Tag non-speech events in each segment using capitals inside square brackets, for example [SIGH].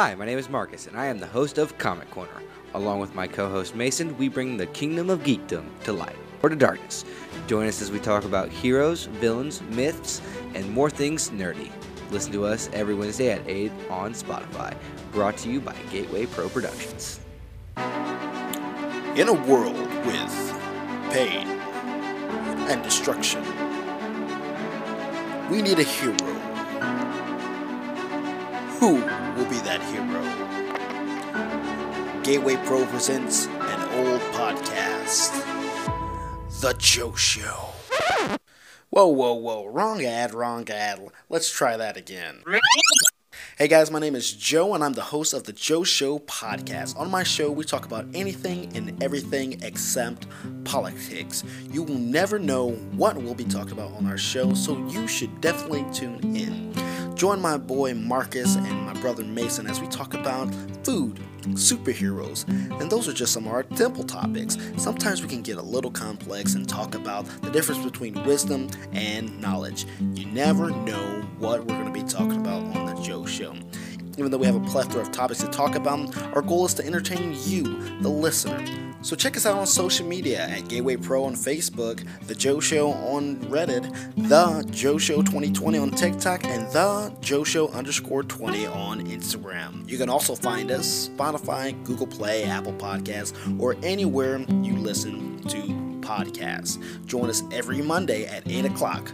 Hi, my name is Marcus, and I am the host of Comic Corner. Along with my co host Mason, we bring the kingdom of geekdom to light or to darkness. Join us as we talk about heroes, villains, myths, and more things nerdy. Listen to us every Wednesday at 8 on Spotify. Brought to you by Gateway Pro Productions. In a world with pain and destruction, we need a hero. Who will be that hero? Gateway Pro presents an old podcast, The Joe Show. Whoa, whoa, whoa. Wrong ad, wrong ad. Let's try that again. Hey guys, my name is Joe, and I'm the host of the Joe Show podcast. On my show, we talk about anything and everything except politics. You will never know what we'll be talking about on our show, so you should definitely tune in. Join my boy Marcus and my brother Mason as we talk about food, superheroes, and those are just some of our simple topics. Sometimes we can get a little complex and talk about the difference between wisdom and knowledge. You never know what we're going to be talking about on the Joe Show. Even though we have a plethora of topics to talk about, our goal is to entertain you, the listener. So check us out on social media at Gateway Pro on Facebook, The Joe Show on Reddit, The Joe Show 2020 on TikTok, and The Joe Show underscore 20 on Instagram. You can also find us Spotify, Google Play, Apple Podcasts, or anywhere you listen to podcasts. Join us every Monday at 8 o'clock.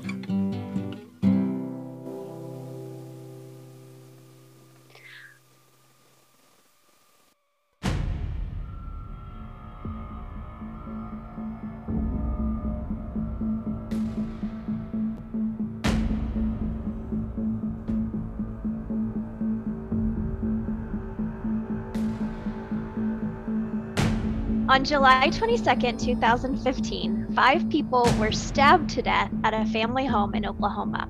On July 22, 2015, five people were stabbed to death at a family home in Oklahoma.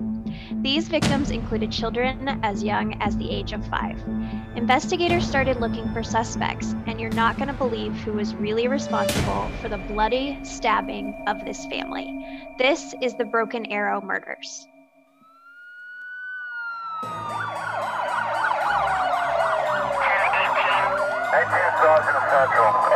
These victims included children as young as the age of five. Investigators started looking for suspects, and you're not going to believe who was really responsible for the bloody stabbing of this family. This is the Broken Arrow murders. Nineteen Sergeant Central.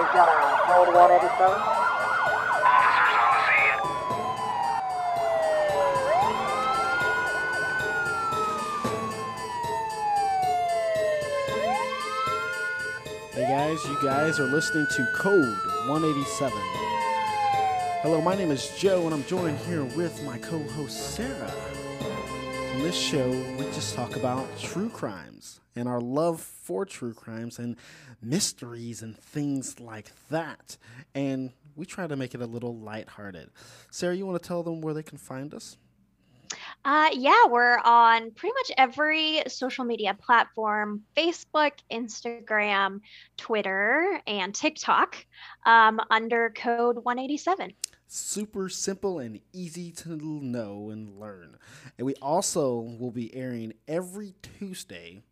We've got a code 187. Guys, you guys are listening to Code 187. Hello, my name is Joe, and I'm joined here with my co host Sarah. On this show, we just talk about true crimes and our love for true crimes and mysteries and things like that. And we try to make it a little lighthearted. Sarah, you want to tell them where they can find us? Uh, yeah, we're on pretty much every social media platform Facebook, Instagram, Twitter, and TikTok um, under code 187. super simple and easy to know and learn. And we also will be airing every Tuesday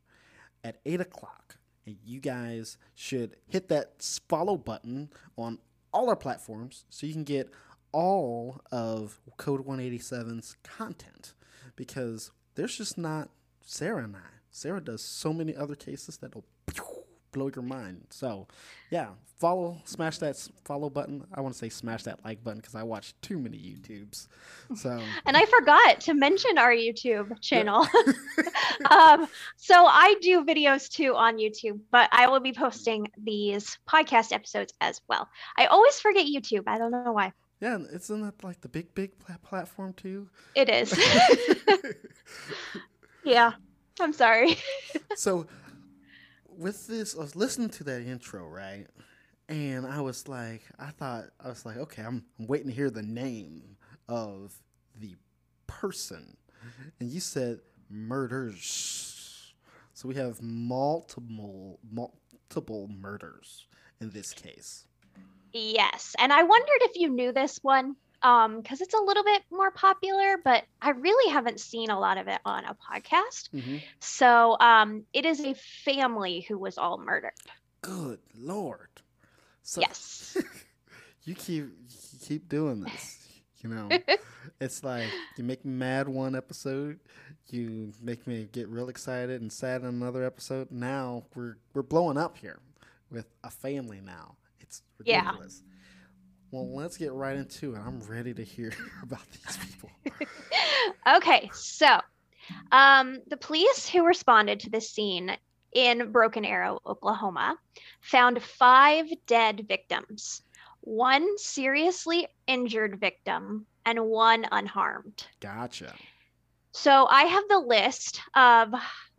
at 8 o'clock. And you guys should hit that follow button on all our platforms so you can get all of Code 187's content because there's just not Sarah and I. Sarah does so many other cases that'll [SNIFFS] blow your mind. So, yeah, follow, smash that follow button. I want to say smash that like button because I watch too many YouTubes. So, And I forgot to mention our YouTube channel. [LAUGHS] [LAUGHS] um, so I do videos too on YouTube, but I will be posting these podcast episodes as well. I always forget YouTube. I don't know why. Yeah, isn't that like the big, big pla- platform too? It is. [LAUGHS] yeah. I'm sorry. [LAUGHS] so, with this, I was listening to that intro, right? And I was like, I thought, I was like, okay, I'm, I'm waiting to hear the name of the person. And you said murders. So we have multiple, multiple murders in this case. Yes. And I wondered if you knew this one. um because it's a little bit more popular but i really haven't seen a lot of it on a podcast Mhm. so um it is a family who was all murdered Good lord. So yes [LAUGHS] you keep you keep doing this. You know, [LAUGHS] it's like you make me mad one episode, you make me get real excited and sad in another episode. Now we're we're blowing up here with a family. Now it's Yeah. Well, let's get right into it. I'm ready to hear [LAUGHS] about these people. [LAUGHS] okay so um the police who responded to this scene in broken arrow oklahoma found five dead victims one seriously injured victim and one unharmed Gotcha. So I have the list of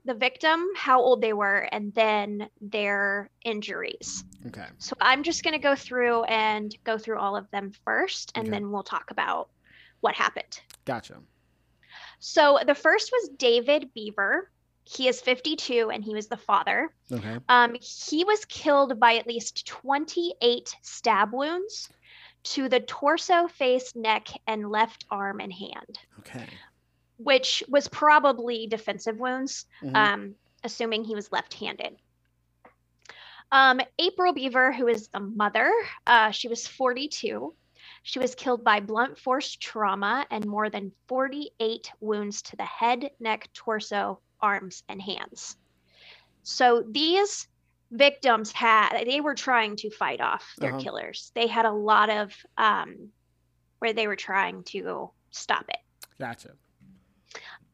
the victim, how old they were, and then their injuries. Okay. So I'm just going to go through and go through all of them first, and Okay. then we'll talk about what happened. Gotcha. So the first was David Beaver. He is 52 and he was the father. Okay. Um, he was killed by at least 28 stab wounds to the torso, face, neck, and left arm and hand. Okay. Which was probably defensive wounds, Mhm. um, assuming he was left handed. Um, April Beaver, who is the mother, uh, she was 42. She was killed by blunt force trauma and more than 48 wounds to the head, neck, torso, arms, and hands. So these victims had, they were trying to fight off their Uh-huh. killers. They had a lot of um, where they were trying to stop it. Gotcha.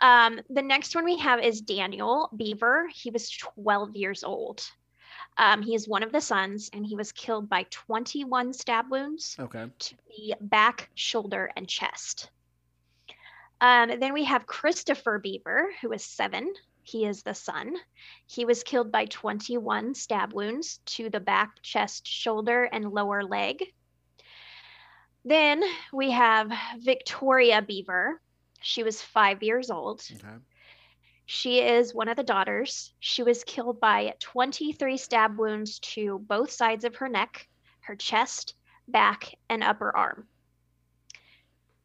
Um, the next one we have is Daniel Beaver. He was 12 years old. Um, he is one of the sons, and he was killed by 21 stab wounds Okay. to the back, shoulder, and chest. Um, then we have Christopher Beaver, who is seven. He is the son. He was killed by 21 stab wounds to the back, chest, shoulder, and lower leg. Then we have Victoria Beaver. She was five years old. Okay. She is one of the daughters. She was killed by 23 stab wounds to both sides of her neck, her chest, back, and upper arm.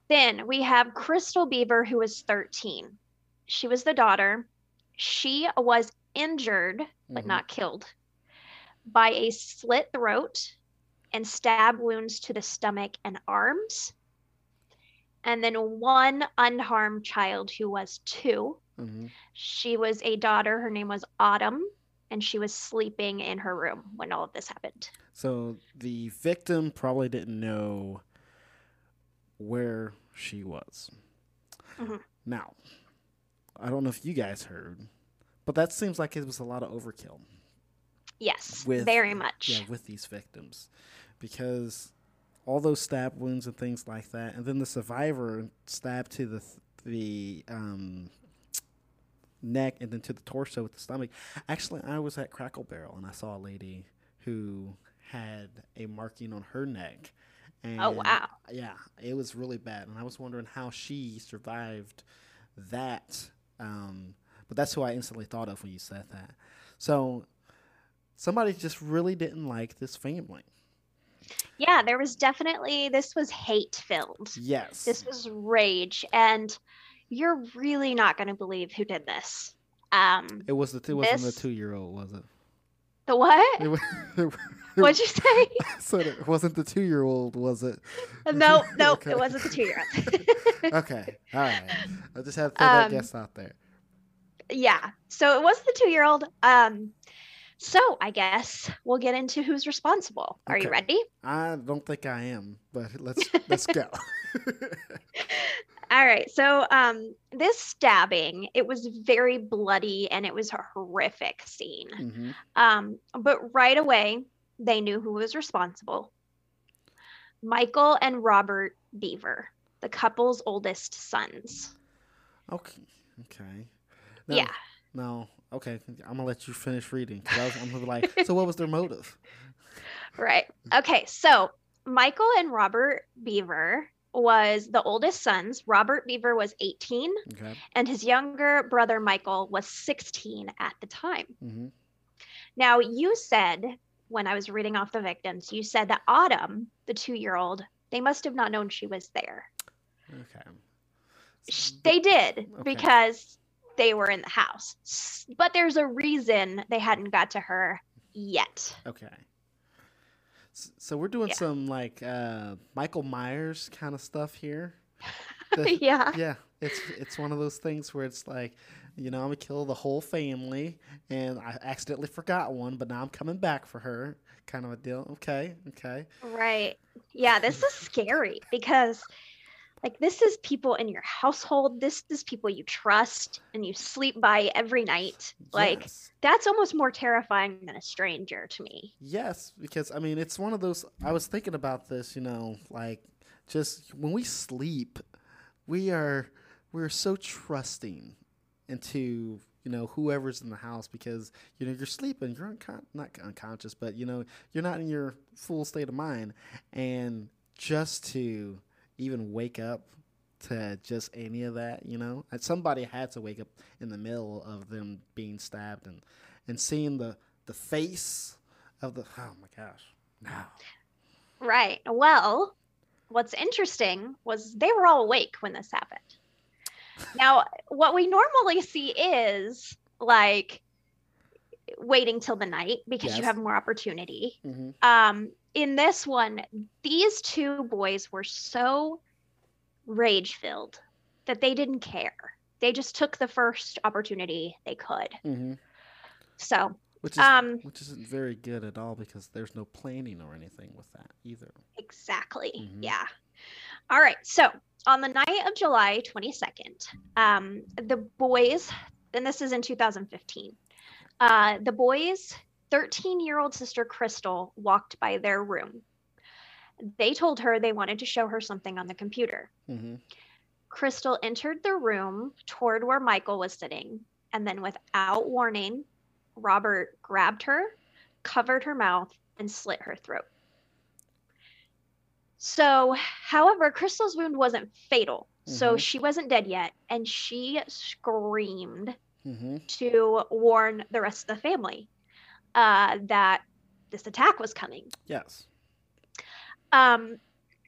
Then we have Crystal Beaver, who was 13. She was the daughter. She was injured, but Mhm. not killed, by a slit throat and stab wounds to the stomach and arms. And then one unharmed child who was two. Mhm. She was a daughter. Her name was Autumn, and she was sleeping in her room when all of this happened. So the victim probably didn't know where she was. Mhm. Now, I don't know if you guys heard, but that seems like it was a lot of overkill. Yes, With- very much. Yeah, with these victims, because all those stab wounds and things like that, and then the survivor stabbed to the the um, neck and then to the torso with the stomach. Actually, I was at Cracker Barrel and I saw a lady who had a marking on her neck. And Oh, wow. Yeah, it was really bad, and I was wondering how she survived that. Um, but that's who I instantly thought of when you said that. So somebody just really didn't like this family. Yeah, there was definitely, this was hate filled. Yes. This was rage. And you're really not going to believe who did this. Um, it was the it wasn't this- the two year old, was it? the what? It, [LAUGHS] it, What'd you say? [LAUGHS] I said it wasn't the two year old, was it? no, no, [LAUGHS] Okay. it wasn't the two year old. Okay, all right. I just have to throw that Um, guess out there. yeah so it was the two year old um so i guess we'll get into who's responsible are you ready I don't think I am, but let's [LAUGHS] let's go. all right so um this stabbing it was very bloody and it was a horrific scene hmm um but right away they knew who was responsible michael and robert beaver the couple's oldest sons Okay. Okay. Now- yeah No. Okay. I'm gonna let you finish reading. 'cause I was, I'm gonna be like, [LAUGHS] so what was their motive? Right. Okay. So Michael and Robert Beaver was the oldest sons. Robert Beaver was 18, Okay. and his younger brother Michael was 16 at the time. hmm Now, you said when I was reading off the victims, you said that Autumn, the two year old, They must have not known she was there. Okay. They did Okay. because they were in the house. But there's a reason they hadn't got to her yet. Okay. So we're doing Yeah. some like uh, Michael Myers kind of stuff here. [LAUGHS] The- yeah. yeah, it's it's one of those things where it's like, you know, I'm gonna kill the whole family, and I accidentally forgot one, but now I'm coming back for her, kind of a deal. Okay, okay. Right. Yeah, this is scary because like this is people in your household. This is people you trust and you sleep by every night. Like yes. that's almost more terrifying than a stranger to me. Yes, because I mean, it's one of those. I was thinking about this, you know, like just when we sleep, we are we're so trusting into you know whoever's in the house because you know you're sleeping, you're uncon- not unconscious, but you know you're not in your full state of mind, and just to even wake up to just any of that, you know, and somebody had to wake up in the middle of them being stabbed and and seeing the the face of the oh my gosh no Right. Well, what's interesting was they were all awake when this happened. Now, what we normally see is like waiting till the night because you have more opportunity. mm-hmm. um in this one these two boys were so rage filled that they didn't care. They just took the first opportunity they could. Mm-hmm. so which is Um, which isn't very good at all because there's no planning or anything with that either. Exactly. Mhm. yeah. All right. So on the night of july 22nd um the boys and this is in 2015 uh the boys 13 year old sister crystal walked by their room they told her they wanted to show her something on the computer mm-hmm. Crystal entered the room toward where Michael was sitting, and then without warning, Robert grabbed her, covered her mouth, and slit her throat. So, however, Crystal's wound wasn't fatal, so Mhm. she wasn't dead yet, and she screamed Mm-hmm. to warn the rest of the family uh, that this attack was coming. yes Um,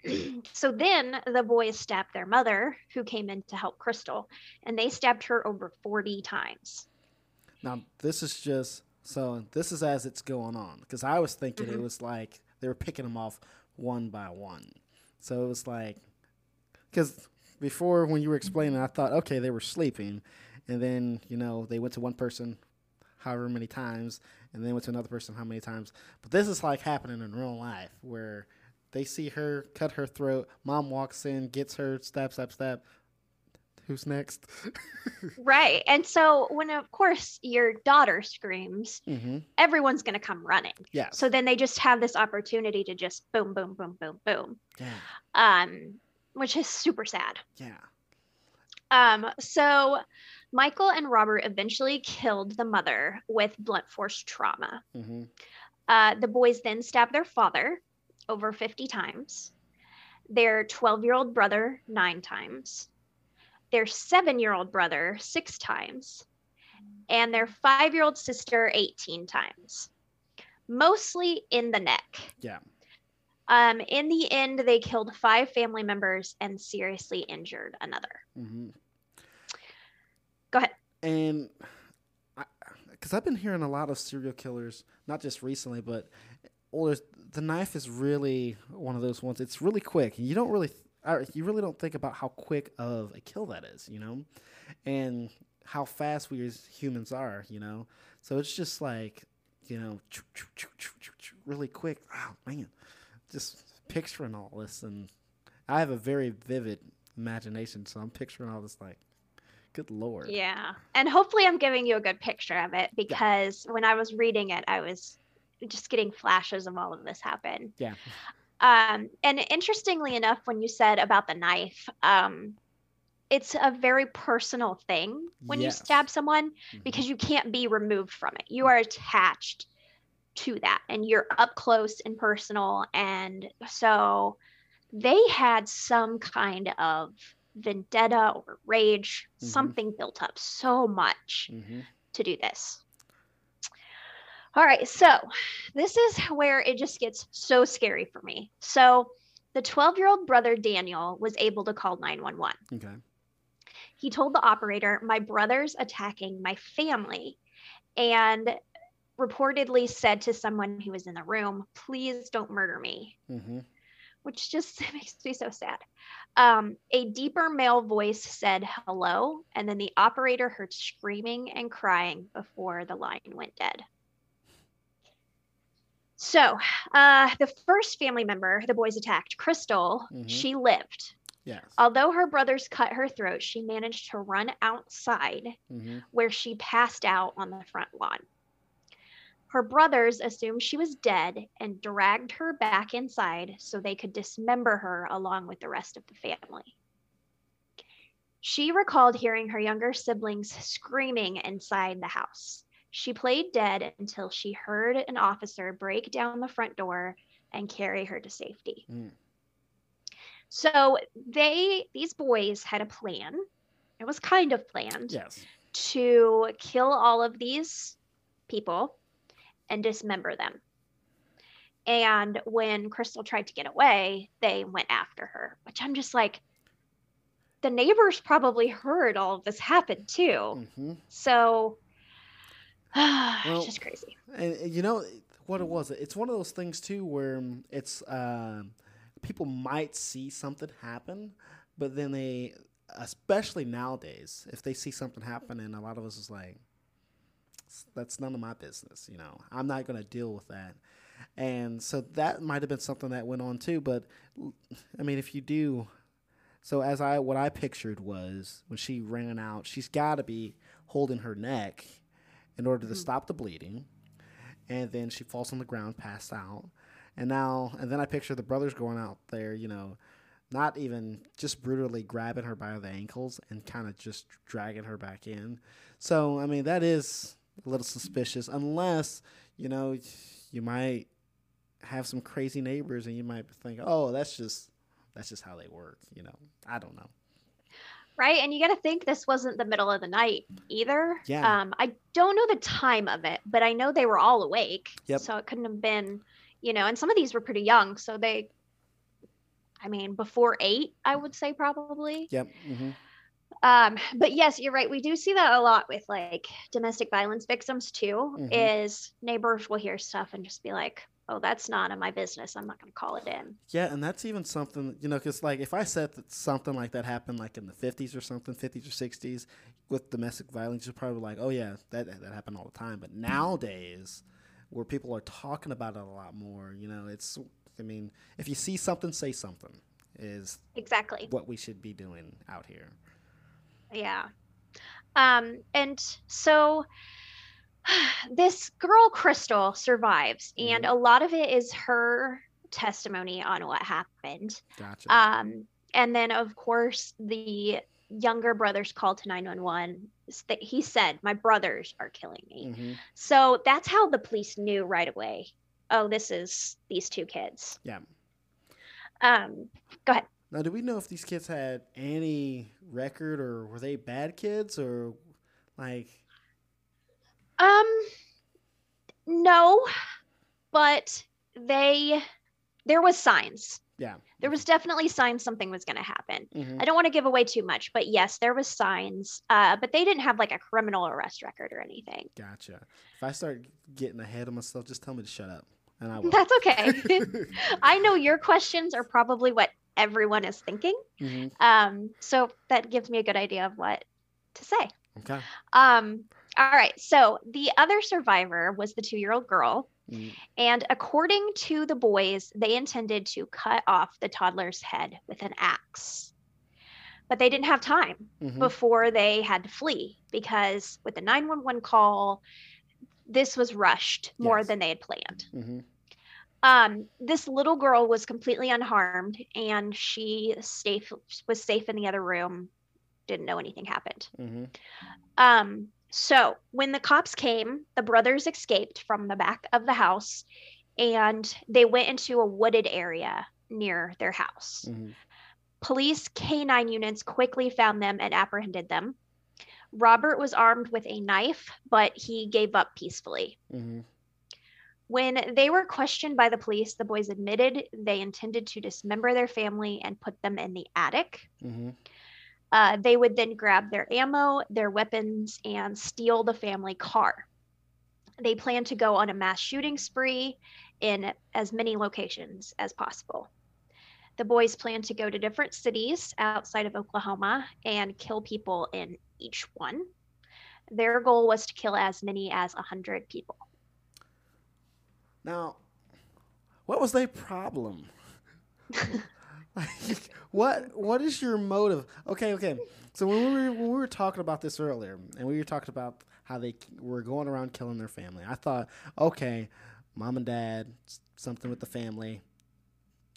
[CLEARS THROAT] so then the boys stabbed their mother, who came in to help Crystal, and they stabbed her over 40 times. now this is just so this is as it's going on because i was thinking it Mhm. was like they were picking them off one by one so it was like because before when you were explaining i thought okay they were sleeping and then you know they went to one person however many times and then went to another person how many times but this is like happening in real life where they see her cut her throat mom walks in gets her stab stab stab who's next [LAUGHS] Right. And so when, of course, your daughter screams, mm-hmm. everyone's going to come running. yeah So then they just have this opportunity to just boom, boom, boom, boom, boom, yeah um, which is super sad. yeah Um, so Michael and Robert eventually killed the mother with blunt force trauma. mm-hmm. Uh, the boys then stabbed their father over 50 times, their 12 year old brother nine times, their seven year old brother six times, and their five year old sister 18 times, mostly in the neck. yeah Um, in the end, they killed five family members and seriously injured another. mm-hmm. Go ahead. and because I've been hearing a lot of serial killers, not just recently, but older. The knife is really one of those ones. It's really quick. You don't really, you really don't think about how quick of a kill that is, you know, and how fast we as humans are, you know. So it's just like, you know, really quick. Oh man, just picturing all this, and I have a very vivid imagination, so I'm picturing all this like, good lord. Yeah. And hopefully, I'm giving you a good picture of it because when I was reading it, I was just getting flashes of all of this happen. Yeah. Um, and interestingly enough, when you said about the knife, um, it's a very personal thing when Yes. you stab someone Mhm. because you can't be removed from it. You are attached to that and you're up close and personal. And so they had some kind of vendetta or rage, Mhm. something built up so much Mhm. to do this. All right, so this is where it just gets so scary for me. So the 12 year old brother Daniel was able to call 911. Okay. He told the operator, My brother's attacking my family, and reportedly said to someone who was in the room, Please don't murder me, Mm-hmm. Which just [LAUGHS] makes me so sad. Um, a deeper male voice said hello, and then the operator heard screaming and crying before the line went dead. So, uh, the first family member the boys attacked, Crystal, Mhm. she lived. Yes. Although her brothers cut her throat, she managed to run outside mm-hmm. where she passed out on the front lawn. Her brothers assumed she was dead and dragged her back inside so they could dismember her along with the rest of the family. She recalled hearing her younger siblings screaming inside the house. She played dead until she heard an officer break down the front door and carry her to safety. Mm. So they these boys had a plan. It was kind of planned Yes. to kill all of these people and dismember them. And when Crystal tried to get away, they went after her, which I'm just like, the neighbors probably heard all of this happen too. Mm-hmm. So [SIGHS] Well- it's just crazy. And you know what it was? It's one of those things too where it's um people might see something happen, but then they, especially nowadays, if they see something happen, and a lot of us is like, "S- that's none of my business. You know, I'm not going to deal with that. And so that might have been something that went on too. But I mean, if you do, so as I what I pictured was when she ran out, she's got to be holding her neck in order to mm-hmm. stop the bleeding and then she falls on the ground, passed out. And now, and then I picture the brothers going out there, you know, not even just brutally grabbing her by the ankles and kind of just dragging her back in. So, I mean, that is a little suspicious, unless, you know, you might have some crazy neighbors and you might think, oh, that's just. That's just how they work, you know. I don't know. Right. And you got to think this wasn't the middle of the night either. Yeah. Um, I don't know the time of it, but I know they were all awake. Yep. So it couldn't have been, you know, and some of these were pretty young. So they, I mean, before eight, I would say probably. Yep. hmm Um, but yes, you're right. We do see that a lot with like domestic violence victims too. Mhm. Is neighbors will hear stuff and just be like, "Oh, that's none of my business. I'm not going to call it in." Yeah, and that's even something you know, because like if I said that something like that happened like in the fifties or something, fifties or sixties, with domestic violence, you're probably like, oh yeah, that that happened all the time. But nowadays, where people are talking about it a lot more, you know, it's I mean, if you see something, say something is Exactly. what we should be doing out here. Yeah. Um, and so [SIGHS] this girl, Crystal, survives, and a lot of it is her testimony on what happened. Gotcha. Um, and then, of course, the younger brother's call to 911. that He said, My brothers are killing me. hmm So that's how the police knew right away. Oh, this is these two kids. Yeah. Um, go ahead. Now, do we know if these kids had any record, or were they bad kids, or like? Um, no, but they there was signs. Yeah. There was definitely signs something was going to happen. hmm I don't want to give away too much, but yes, there was signs. Uh, but they didn't have like a criminal arrest record or anything. Gotcha. If I start getting ahead of myself, just tell me to shut up, and I will. [LAUGHS] That's okay. [LAUGHS] I know your questions are probably what everyone is thinking. hmm Um, so that gives me a good idea of what to say. Okay. Um, all right. So the other survivor was the two year old girl. Mm, And according to the boys, they intended to cut off the toddler's head with an axe. But they didn't have time mhm. before they had to flee because with the 911 call, this was rushed more Yes. than they had planned. Um, this little girl was completely unharmed and she safe, was safe in the other room, didn't know anything happened. Mhm. Um, so when the cops came, the brothers escaped from the back of the house and they went into a wooded area near their house. Mhm. Police canine units quickly found them and apprehended them. Robert was armed with a knife, but he gave up peacefully. Mhm. When they were questioned by the police, the boys admitted they intended to dismember their family and put them in the attic. hmm Uh, they would then grab their ammo, their weapons, and steal the family car. They planned to go on a mass shooting spree in as many locations as possible. The boys planned to go to different cities outside of Oklahoma and kill people in each one. Their goal was to kill as many as 100 people. Now, what was their problem? [LAUGHS] like, what what is your motive? Okay, okay. So when we were when we were talking about this earlier, and we were talking about how they were going around killing their family, I thought, okay, mom and dad, something with the family,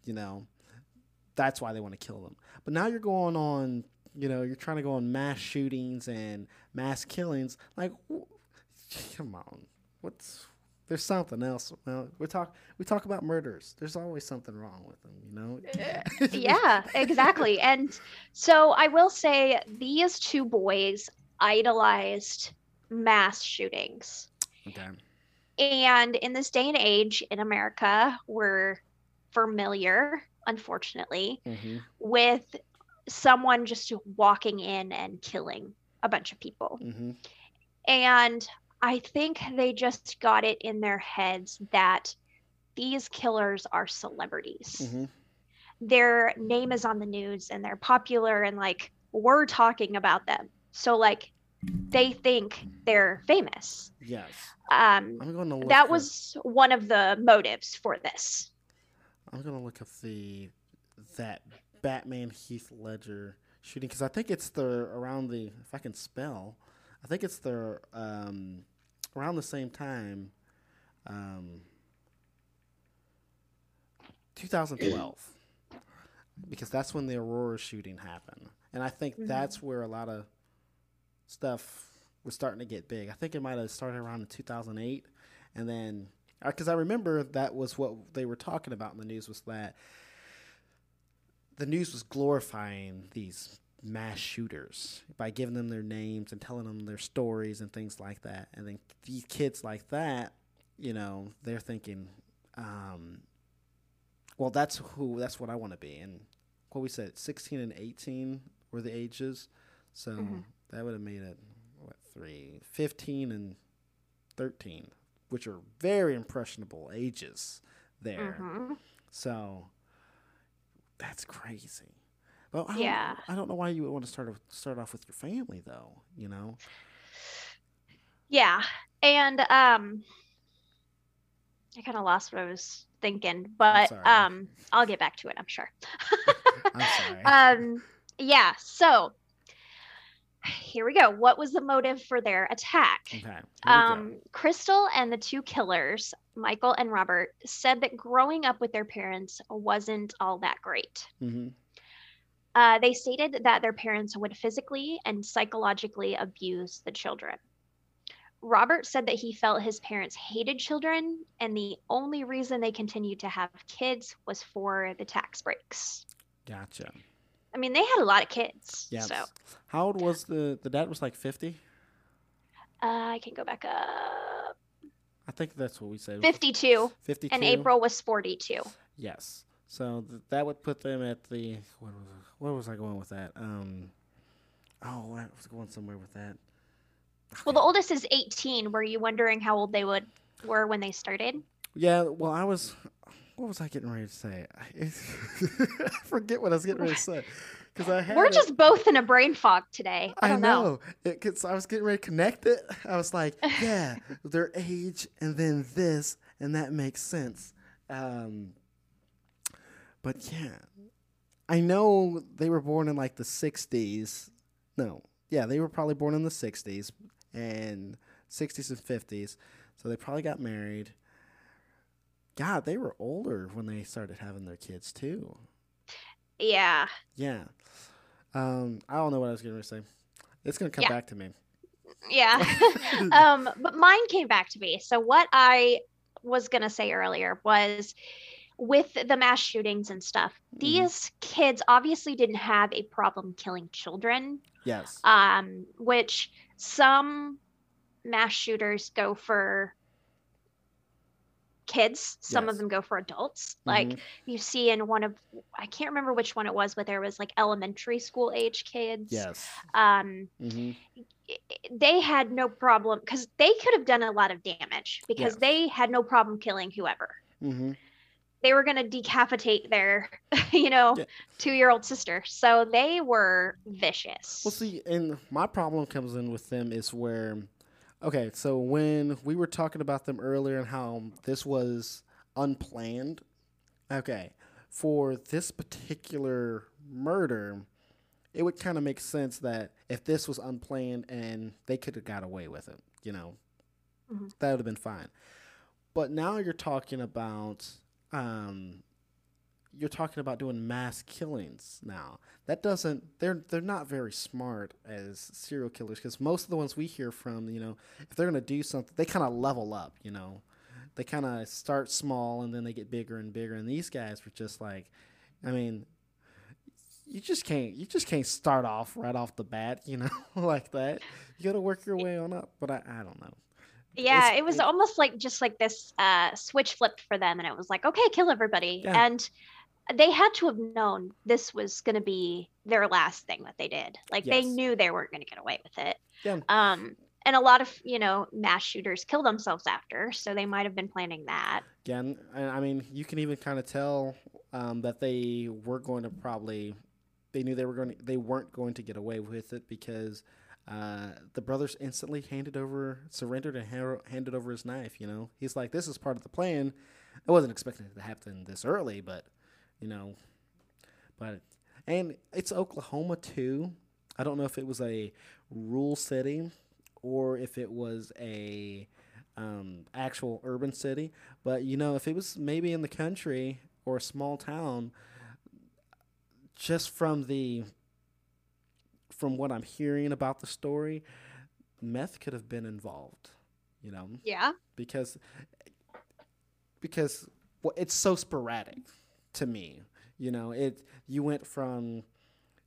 you know, that's why they want to kill them. But now you're going on, you know, you're trying to go on mass shootings and mass killings. Like, [LAUGHS] come on, what's there's something else. Well, we talk we talk about murders. There's always something wrong with them, you know. [LAUGHS] yeah, exactly. And so I will say these two boys idolized mass shootings. Okay. And in this day and age in America, we're familiar, unfortunately, hmm with someone just walking in and killing a bunch of people. hmm And I think they just got it in their heads that these killers are celebrities. hmm Their name is on the news and they're popular and like we're talking about them. So like they think they're famous. Yes. Um I'm going to look. that up- was one of the motives for this. I'm going to look up the that Batman Heath Ledger shooting because I think it's the around the if I can spell, I think it's the um around the same time, um, 2012. Because that's when the Aurora shooting happened, and I think Mhm. that's where a lot of stuff was starting to get big. I think it might have started around in 2008, and then because I remember that was what they were talking about in the news was that the news was glorifying these mass shooters by giving them their names and telling them their stories and things like that. And then these kids like that, you know, they're thinking, um, well, that's who, that's what I want to be. And what we said, 16 and 18 were the ages. So Mhm. that would have made it, what, three, 15 and 13, which are very impressionable ages there. Mhm. So that's crazy. Well, I don't, Yeah. I don't know why you would want to start off- start off with your family though. You know. Yeah. And um I kind of lost what I was thinking, but um I'll get back to it, I'm sure. [LAUGHS] I'm sorry. [LAUGHS] um yeah, so here we go. What was the motive for their attack? okay. Um, Crystal and the two killers, Michael and Robert, said that growing up with their parents wasn't all that great. Mhm. Uh, they stated that their parents would physically and psychologically abuse the children. Robert said that he felt his parents hated children, and the only reason they continued to have kids was for the tax breaks. Gotcha. I mean, they had a lot of kids. Yeah. So How old was the the dad? Was like fifty. uh, I can go back up. I think that's what we said. 52, Fifty-two. and April was 42. Yes. So th- that would put them at the what was where was I going with that? Um. Oh, I was going somewhere with that. Well, the oldest is 18. Were you wondering how old they would were when they started? Yeah, well, I was. What was I getting ready to say? [LAUGHS] I forget what I was getting ready to say because I had. We're it- just both in a brain fog today. I I know. know. Because I was getting ready to connect it. I was like, [LAUGHS] yeah, their age and then this, and that makes sense. Um, but yeah, I know they were born in like the 60s. No, yeah, they were probably born in the 60s and 60s and 50s. So they probably got married. God, they were older when they started having their kids too. Yeah. Yeah. Um, I don't know what I was going to say. It's going to come Yeah. back to me. Yeah. [LAUGHS] [LAUGHS] um, but mine came back to me. So what I was gonna say earlier was with the mass shootings and stuff, these kids obviously didn't have a problem killing children. Yes. Um, which some mass shooters go for kids. Some Yes. of them go for adults. Like Mhm. you see in one of I can't remember which one it was, but there was like elementary school age kids. yes. Um, hmm i- they had no problem because they could have done a lot of damage because Yes. they had no problem killing whoever. hmm They were going to decapitate their, [LAUGHS] you know, Yeah. two-year-old sister. So they were vicious. Well, see, and my problem comes in with them is where, okay, so when we were talking about them earlier and how this was unplanned, okay, for this particular murder, it would kind of make sense that if this was unplanned and they could have got away with it, you know, Mhm. that would have been fine. But now you're talking about, um, you're talking about doing mass killings now. That doesn't they're they're not very smart as serial killers because most of the ones we hear from, you know, if they're gonna do something, they kind of level up, you know. They kind of start small and then they get bigger and bigger. And these guys were just like, I mean, you just can't you just can't start off right off the bat, you know, [LAUGHS] like that. You got to work your way on up. But I, I don't know. Yeah, it's- it was it- almost like just like this uh, switch flipped for them, and it was like, okay, kill everybody. Yeah. And they had to have known this was going to be their last thing that they did. Like they knew they weren't going to get away with it. Yeah. Um, and a lot of you know mass shooters kill themselves after, so they might have been planning that. Again, I I mean, you can even kind of tell um, that they were going to probably, they knew they were going, to, they weren't going to get away with it because uh, the brothers instantly handed over, surrendered, and ha- handed over his knife. You know, he's like, "This is part of the plan." I wasn't expecting it to happen this early, but you know, but and it's Oklahoma too. I don't know if it was a rural city or if it was a um, actual urban city. But you know, if it was maybe in the country or a small town, just from the from what I'm hearing about the story, meth could have been involved. You know, Yeah. because because well, it's so sporadic to me. You know, it you went from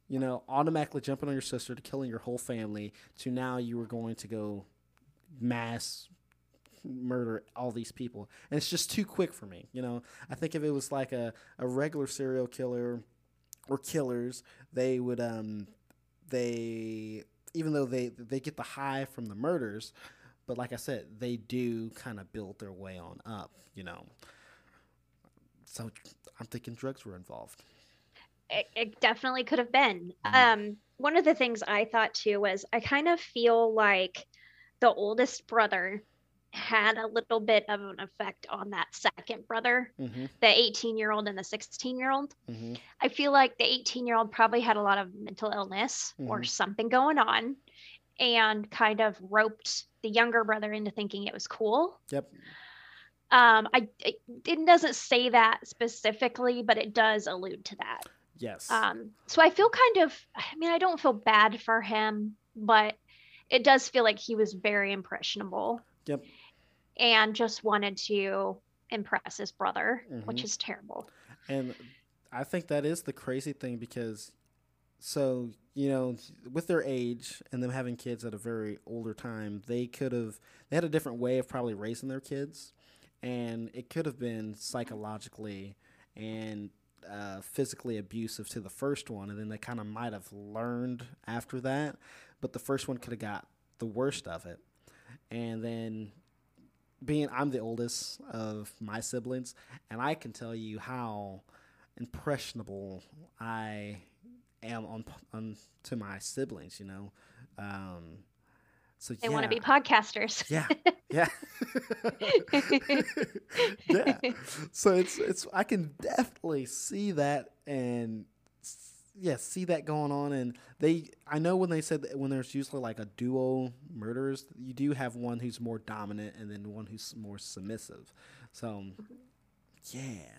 you know automatically jumping on your sister to killing your whole family to now you were going to go mass murder all these people and it's just too quick for me you know i think if it was like a, a regular serial killer or killers they would um they even though they they get the high from the murders but like i said they do kind of build their way on up you know so i'm thinking drugs were involved it, it definitely could have been. Mhm. Um, one of the things I thought too was I kind of feel like the oldest brother had a little bit of an effect on that second brother, mm-hmm, the 18 year old and the 16 year old. mm-hmm. I feel like the 18 year old probably had a lot of mental illness or Mhm. something going on and kind of roped the younger brother into thinking it was cool. yep Um, I it, it doesn't say that specifically, but it does allude to that. yes Um, so I feel kind of, I mean, I don't feel bad for him, but it does feel like he was very impressionable yep and just wanted to impress his brother, which Mhm. is terrible. And I think that is the crazy thing because, so, you know, with their age and them having kids at a very older time, they could have, they had a different way of probably raising their kids. And it could have been psychologically and uh, physically abusive to the first one. And then they kind of might have learned after that. But the first one could have got the worst of it. And then being I'm the oldest of my siblings, and I can tell you how impressionable I am on on to my siblings. You know, um, so They yeah, want to be podcasters. [LAUGHS] yeah, yeah, [LAUGHS] yeah. [LAUGHS] So it's it's I can definitely see that and yeah, see that going on. And they, I know when they said that when there's usually like a duo murderers, you do have one who's more dominant and then one who's more submissive. So yeah,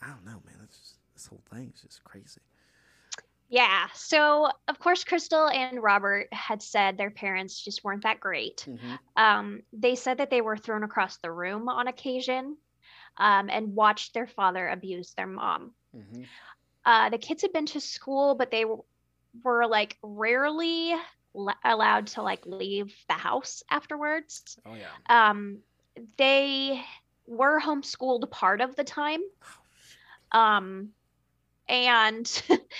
I don't know, man. Just, this whole thing is just crazy. Yeah. So, of course, Crystal and Robert had said their parents just weren't that great. Mm-hmm. Um, they said that they were thrown across the room on occasion um, and watched their father abuse their mom. Mm-hmm. Uh, the kids had been to school, but they were like rarely l- allowed to like leave the house afterwards. Oh yeah. Um, they were homeschooled part of the time. Um, and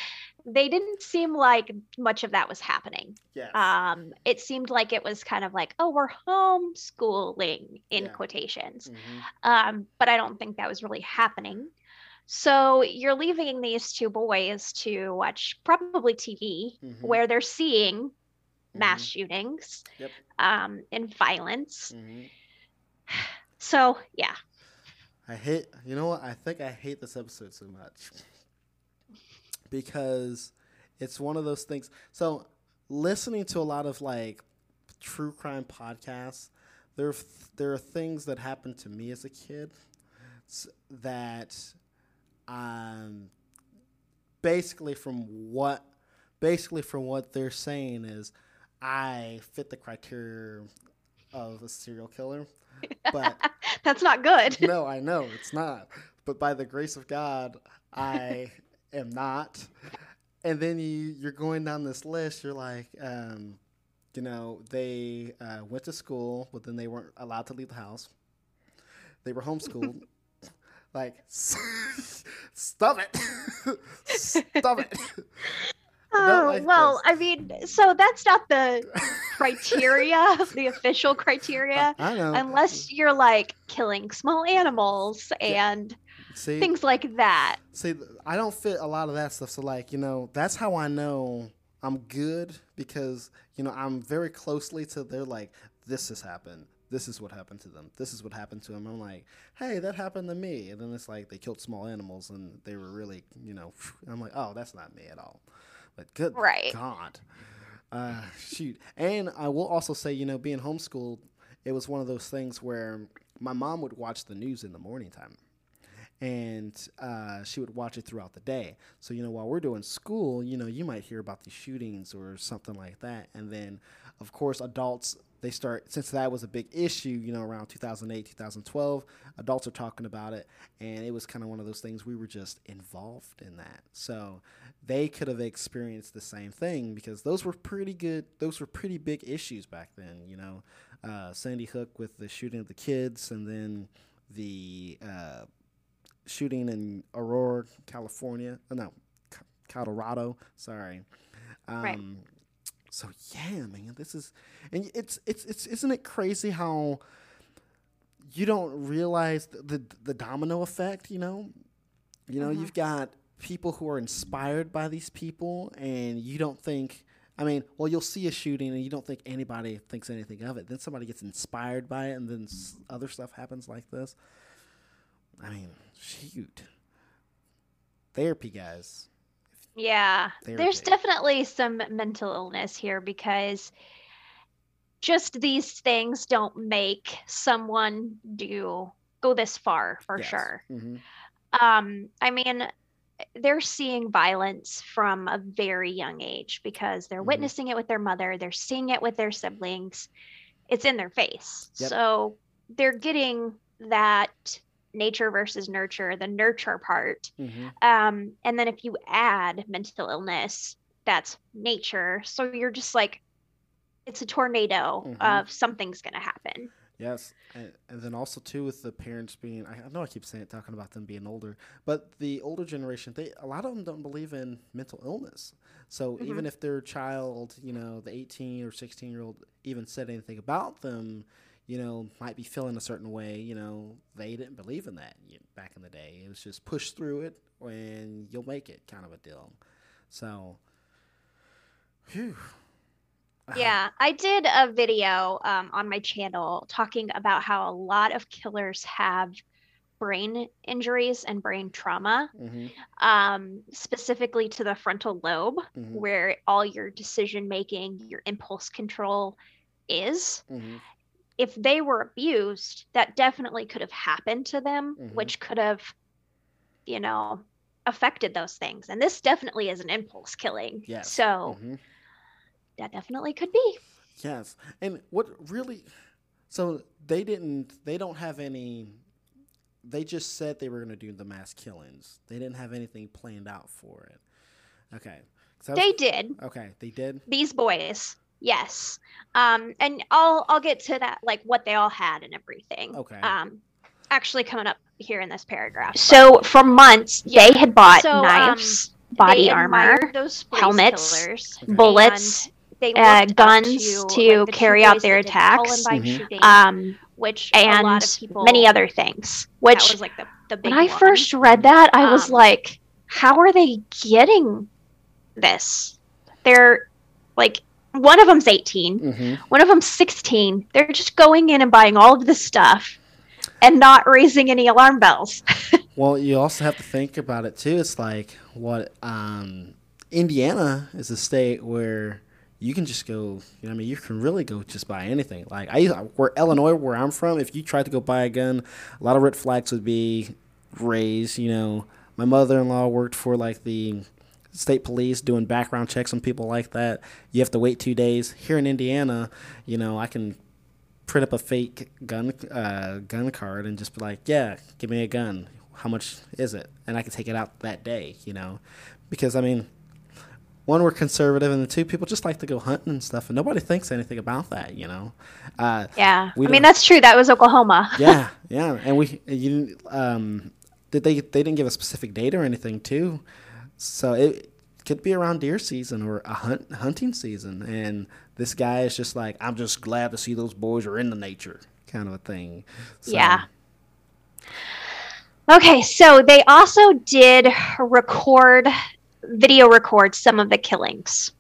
[LAUGHS] they didn't seem like much of that was happening. Yes. Um, it seemed like it was kind of like, oh, we're homeschooling in Yeah. quotations. Mhm. Um, but I don't think that was really happening. So you're leaving these two boys to watch probably TV Mhm. where they're seeing mass Mhm. shootings Yep. um, and violence. Mhm. [SIGHS] So yeah, I hate. You know what? I think I hate this episode so much [LAUGHS] because it's one of those things. So, listening to a lot of like true crime podcasts, there there are things that happened to me as a kid that um basically from what basically from what they're saying is I fit the criteria of a serial killer, but [LAUGHS] that's not good. [LAUGHS] no, I know it's not. But by the grace of God, I [LAUGHS] am not. And then you you're going down this list. You're like, um, you know, they uh, went to school, but then they weren't allowed to leave the house. They were homeschooled. Like, [LAUGHS] stop it, stop it. [LAUGHS] Oh, like well, this. I mean, so that's not the criteria, the official criteria, [LAUGHS] I know. unless you're like killing small animals and See, things like that. See, I don't fit a lot of that stuff. So, like, you know, that's how I know I'm good because, you know, I'm very closely to their, like, this has happened. This is what happened to them. This is what happened to them. I'm like, hey, that happened to me. And then it's like they killed small animals and they were really, you know, [LAUGHS] I'm like, oh, that's not me at all. But good Right. God. Uh, shoot. And I will also say, you know, being homeschooled, it was one of those things where my mom would watch the news in the morning time and uh, she would watch it throughout the day. So you know, while we're doing school, you know, you might hear about these shootings or something like that, and then, of course, adults they start since that was a big issue. You know, around 2008, 2012, adults are talking about it, and it was kind of one of those things we were just involved in that. So they could have experienced the same thing because those were pretty good. Those were pretty big issues back then. You know, uh, Sandy Hook with the shooting of the kids, and then the uh, shooting in Aurora, California. Oh, no, Colorado. Sorry. Um, Right. So yeah, man, this is, and it's it's it's isn't it crazy how you don't realize the the, the domino effect? You know, you know, Mhm. you've got people who are inspired by these people, and you don't think. I mean, well, you'll see a shooting and you don't think anybody thinks anything of it. Then somebody gets inspired by it, and then s- other stuff happens like this. I mean, shoot. Therapy, guys. Yeah, there's definitely some mental illness here because just these things don't make someone do go this far for Yes. sure. hmm Um, I mean, they're seeing violence from a very young age because they're Mhm. witnessing it with their mother, they're seeing it with their siblings. It's in their face. Yep. So they're getting that nature versus nurture, the nurture part. hmm Um, and then if you add mental illness, that's nature. So you're just like, it's a tornado Mhm. of something's going to happen. Yes, and, and then also too with the parents being, I I know I keep saying it, talking about them being older, but the older generation, they a lot of them don't believe in mental illness. So even if their child, you know, the eighteen or sixteen year old, even said anything about them, you know, might be feeling a certain way, you know, they didn't believe in that back in the day. It was just push through it and you'll make it, kind of a deal. So, phew. Uh, Yeah, I did a video um, on my channel talking about how a lot of killers have brain injuries and brain trauma, mhm, um, specifically to the frontal lobe, mhm, where all your decision making, your impulse control is. mhm. If they were abused, that definitely could have happened to them, Mhm. which could have, you know, affected those things. And this definitely is an impulse killing. Yes. So mhm. that definitely could be. Yes, and what really? So they didn't. They don't have any. They just said they were going to do the mass killings. They didn't have anything planned out for it. Okay. was- They did. Okay, they did. these boys yes um and i'll i'll get to that like what they all had and everything Okay. um actually coming up here in this paragraph. So for months, they had bought So, um, knives, body armor, those helmets, killers, bullets, they uh, guns to, to like, the carry out their that did the attacks. Columbine Mhm. shooting, um, which and a lot of people many other things. Which was like the, the big when I one. first read that, I was Um, like, how are they getting this? They're like, one of them's 18, Mm-hmm. one of them's 16. They're just going in and buying all of this stuff and not raising any alarm bells. [LAUGHS] Well, you also have to think about it too. It's like what um, Indiana is a state where you can just go. You know, I mean, you can really go just buy anything. Like I, where Illinois, where I'm from, if you tried to go buy a gun, a lot of red flags would be raised. You know, my mother-in-law worked for like the state police doing background checks on people like that. You have to wait two days. Here in Indiana, you know, I can print up a fake gun uh, gun card and just be like, yeah, give me a gun. How much is it? And I can take it out that day, you know, because I mean, one we're conservative, and the two people just like to go hunting and stuff, and nobody thinks anything about that, you know. Uh, yeah. I mean, that's true. That was Oklahoma. [LAUGHS] yeah, yeah, and we you um, did they they didn't give a specific date or anything too, so it could be around deer season or a hunt hunting season, and this guy is just like, I'm just glad to see those boys are in the nature, kind of a thing. So, Yeah. Okay, so they also did record, video record some of the killings.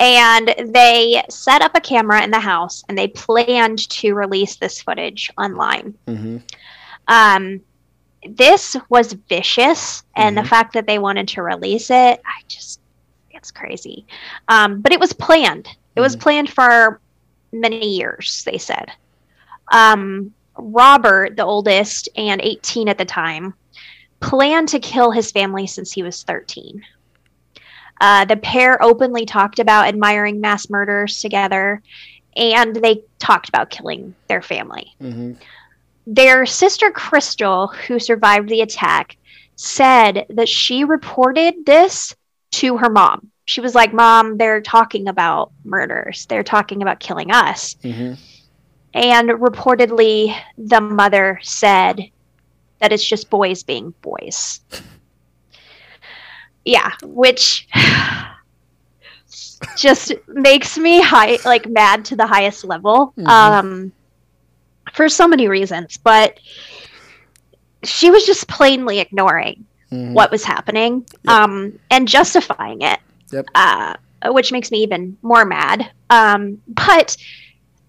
And they set up a camera in the house and they planned to release this footage online. mhm. Um, this was vicious, and the Mhm. fact that they wanted to release it, I just, it's crazy. Um, but it was planned. It was planned for many years, they said. Um, Robert, the oldest and 18 at the time, planned to kill his family since he was 13. Uh, the pair openly talked about admiring mass murders together, and they talked about killing their family. Mhm. Their sister Crystal, who survived the attack, said that she reported this to her mom. She was like, Mom, they're talking about murders. They're talking about killing us. Mhm. And reportedly, the mother said that it's just boys being boys. Yeah, which [SIGHS] just makes me high, like mad to the highest level. Mhm. Um, for so many reasons, but she was just plainly ignoring Mhm. what was happening Yep. um, and justifying it, Yep. uh, which makes me even more mad. Um, but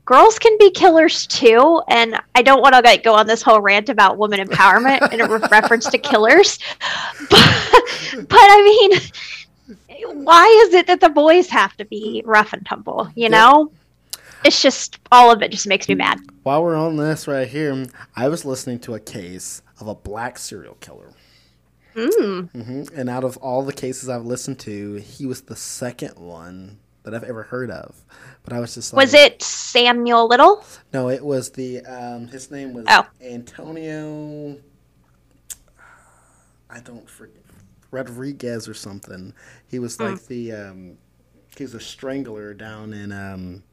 girls can be killers too, and I don't want to like go on this whole rant about women empowerment in a re- [LAUGHS] reference to killers, but, but I mean, why is it that the boys have to be rough and tumble? You know, it's just all of it just makes me mad. While we're on this right here, I was listening to a case of a black serial killer. Mm. hmm And out of all the cases I've listened to, he was the second one that I've ever heard of. But I was just like, Was it Samuel Little? No, it was the um, his name was Oh. Antonio. I don't forget Rodriguez or something. He was Hmm. like the um, he was a strangler down in um.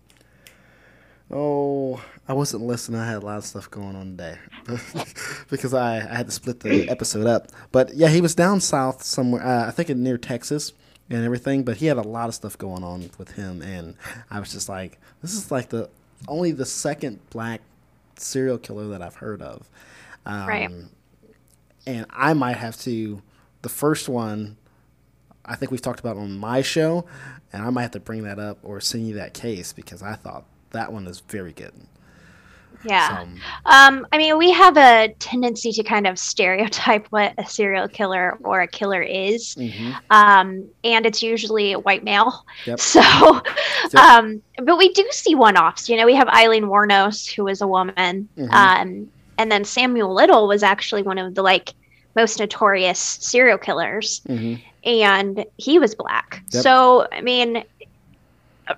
Oh, I wasn't listening. I had a lot of stuff going on today [LAUGHS] because I, I had to split the episode up. But yeah, he was down south somewhere. Uh, I think in near Texas and everything. But he had a lot of stuff going on with him, and I was just like, this is like the only the second black serial killer that I've heard of. Um, Right. And I might have to. The first one, I think we've talked about on my show, and I might have to bring that up or send you that case because I thought that one is very good. Yeah. So, Um, I mean, we have a tendency to kind of stereotype what a serial killer or a killer is. mhm. Um, and it's usually a white male. Yep. So, [LAUGHS] Yep. um, but we do see one offs. You know, we have Aileen Wuornos, who is a woman. Mhm. Um, and then Samuel Little was actually one of the like most notorious serial killers. Mhm. and he was black. Yep. So, I mean,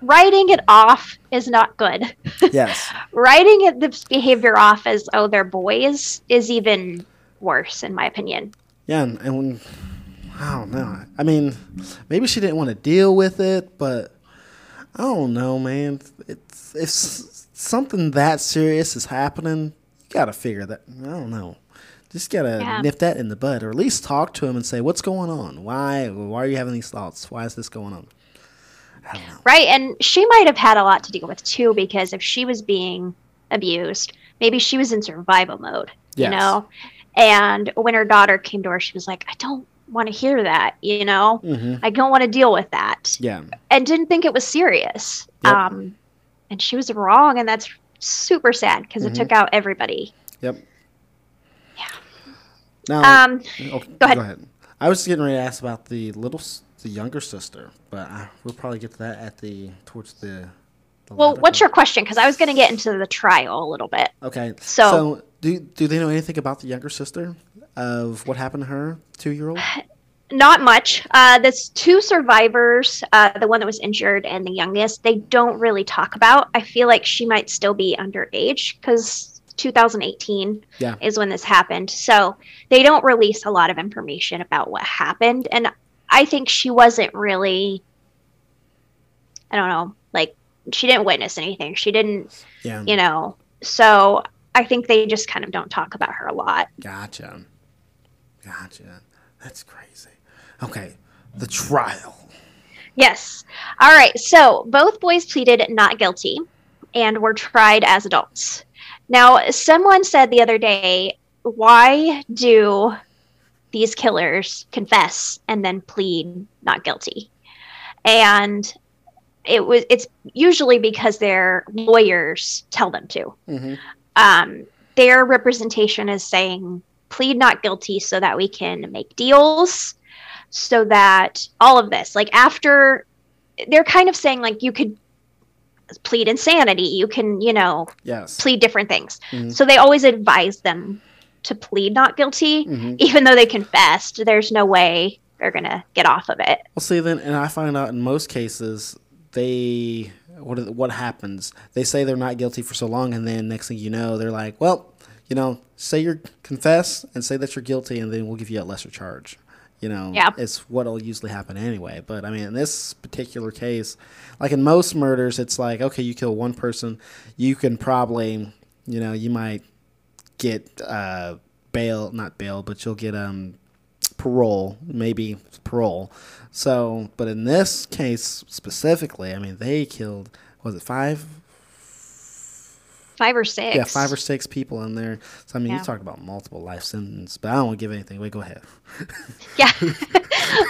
writing it off is not good. [LAUGHS] Yes. writing it, this behavior off as, oh, they're boys is even worse, in my opinion. Yeah, and, and I don't know. I mean, maybe she didn't want to deal with it, but I don't know, man. It's if something that serious is happening, you gotta figure that. I don't know. Just gotta Yeah. nip that in the bud, or at least talk to him and say, "What's going on? Why? Why are you having these thoughts? Why is this going on?" Know. Right. And she might have had a lot to deal with too, because if she was being abused, maybe she was in survival mode, Yes. you know? And when her daughter came to her, she was like, I don't want to hear that, you know? hmm I don't want to deal with that. Yeah. And didn't think it was serious. Yep. Um, and she was wrong. And that's super sad because Mhm. it took out everybody. Yep. Yeah. Now, Um, okay, go ahead. I was getting ready to ask about the little, the younger sister, but I, we'll probably get to that at the towards the. the well, what's your question? Because I was going to get into the trial a little bit. Okay. So- so do do they know anything about the younger sister of what happened to her, two year old? [SIGHS] Not much. Uh, there's two survivors, uh, the one that was injured and the youngest, they don't really talk about. I feel like she might still be underage because 2018 Yeah. is when this happened. So they don't release a lot of information about what happened. And I think she wasn't really, I don't know, like she didn't witness anything. She didn't, Yeah. you know, so I think they just kind of don't talk about her a lot. Gotcha. Gotcha. That's crazy. Okay. The trial. Yes. All right. So both boys pleaded not guilty and were tried as adults. Now, someone said the other day, why do these killers confess and then plead not guilty? And it was it's usually because their lawyers tell them to. Mm-hmm. Um, their representation is saying plead not guilty so that we can make deals so that all of this like after they're kind of saying like you could plead insanity you can you know Yes. plead different things Mhm. so they always advise them to plead not guilty Mhm. even though they confessed there's no way they're gonna get off of it Well, see, then, and I find out in most cases they what what happens? They say they're not guilty for so long, and then next thing you know, they're like, well, you know, say you're confess and say that you're guilty, and then we'll give you a lesser charge. You know, Yeah. it's what'll usually happen anyway. But I mean, in this particular case, like in most murders, it's like, okay, you kill one person, you can probably, you know, you might get uh, bail, not bail, but you'll get um parole, maybe parole. So, but in this case specifically, I mean, they killed was it five? Five or six Yeah, five or six people in there. So I mean, Yeah. you talk about multiple life sentences, but I don't want to give anything away. Go ahead. yeah [LAUGHS]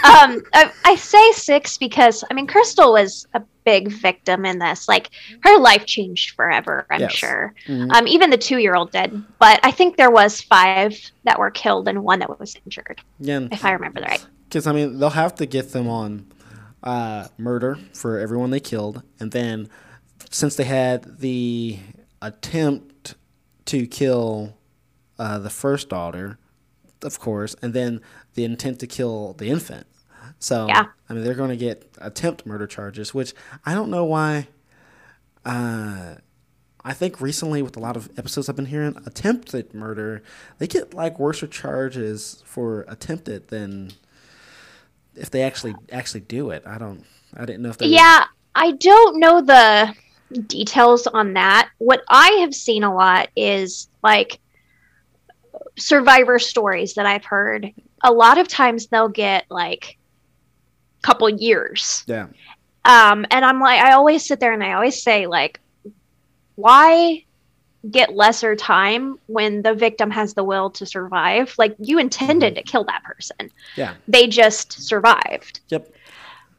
um I, I say six because i mean crystal was a big victim in this like her life changed forever i'm Yes. sure Mhm. um even the two-year-old did but i think there was five that were killed and one that was injured Yeah, if i remember right because I mean, they'll have to get them on uh, murder for everyone they killed, and then since they had the attempt to kill uh, the first daughter, of course, and then the intent to kill the infant. So Yeah. I mean, they're going to get attempt murder charges, which I don't know why. Uh, I think recently, with a lot of episodes I've been hearing, attempted murder, they get like worse charges for attempted than if they actually actually do it. I don't. I didn't know if they. were- yeah i don't know the details on that. What i have seen a lot is like survivor stories that i've heard. A lot of times they'll get like a couple years. Yeah. um and i'm like i always sit there and i always say like why get lesser time when the victim has the will to survive? Like you intended to kill that person. Yeah. they just survived. Yep.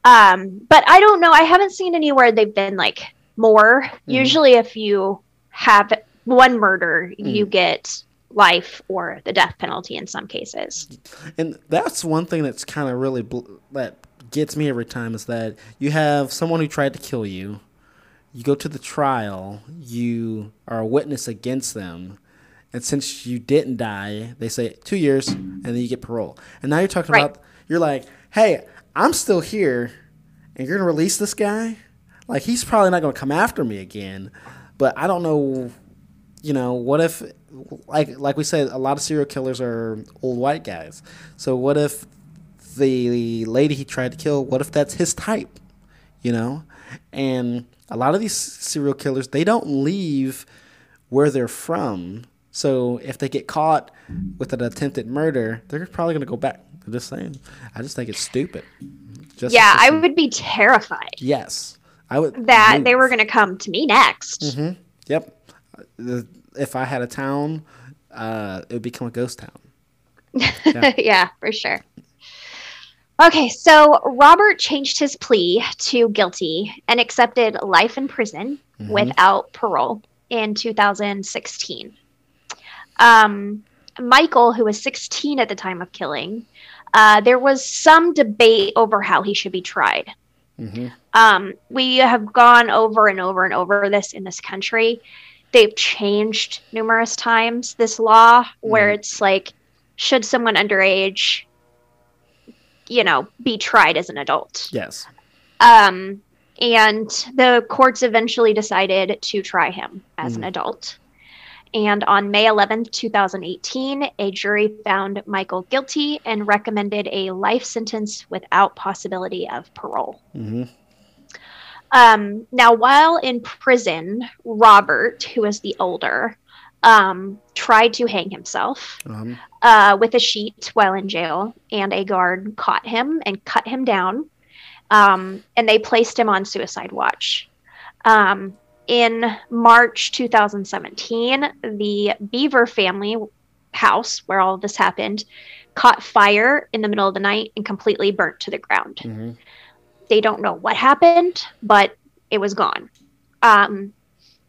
um but i don't know. I haven't seen anywhere they've been like more mm-hmm. usually if you have one murder mm. you get life or the death penalty in some cases And that's one thing that's kind of really bl- that gets me every time is that you have someone who tried to kill you. You go to the trial. You are a witness against them, and since you didn't die, they say two years, and then you get parole. And now you're talking Right. about you're like, hey, I'm still here, and you're gonna release this guy. Like he's probably not gonna come after me again, but I don't know you know, what if, like like we said, a lot of serial killers are old white guys. So what if the lady he tried to kill, what if that's his type? You know, and a lot of these serial killers they don't leave where they're from. So if they get caught with an attempted murder, they're probably going to go back. I'm just saying. I just think it's stupid. Just yeah, I would be terrified Yes, I would. that they were going to come to me next. Mm-hmm. Yep. If I had a town, uh, it would become a ghost town. [LAUGHS] Yeah. yeah, for sure. Okay, so Robert changed his plea to guilty and accepted life in prison Mhm. without parole in 2016. Um, Michael, who was 16 at the time of killing, uh, there was some debate over how he should be tried. Hmm Um, we have gone over and over and over this in this country. They've changed numerous times this law where Mhm. it's like, should someone underage, you know, be tried as an adult? Yes. Um, and the courts eventually decided to try him as an Mhm. adult. And on May 11th, 2018, a jury found Michael guilty and recommended a life sentence without possibility of parole. hmm Um, now, while in prison, Robert, who is the older, um, tried to hang himself Um, uh, with a sheet while in jail, and a guard caught him and cut him down, um, and they placed him on suicide watch. Um, in March 2017, the Bever family house, where all of this happened, caught fire in the middle of the night and completely burnt to the ground hmm they don't know what happened, but it was gone. Um,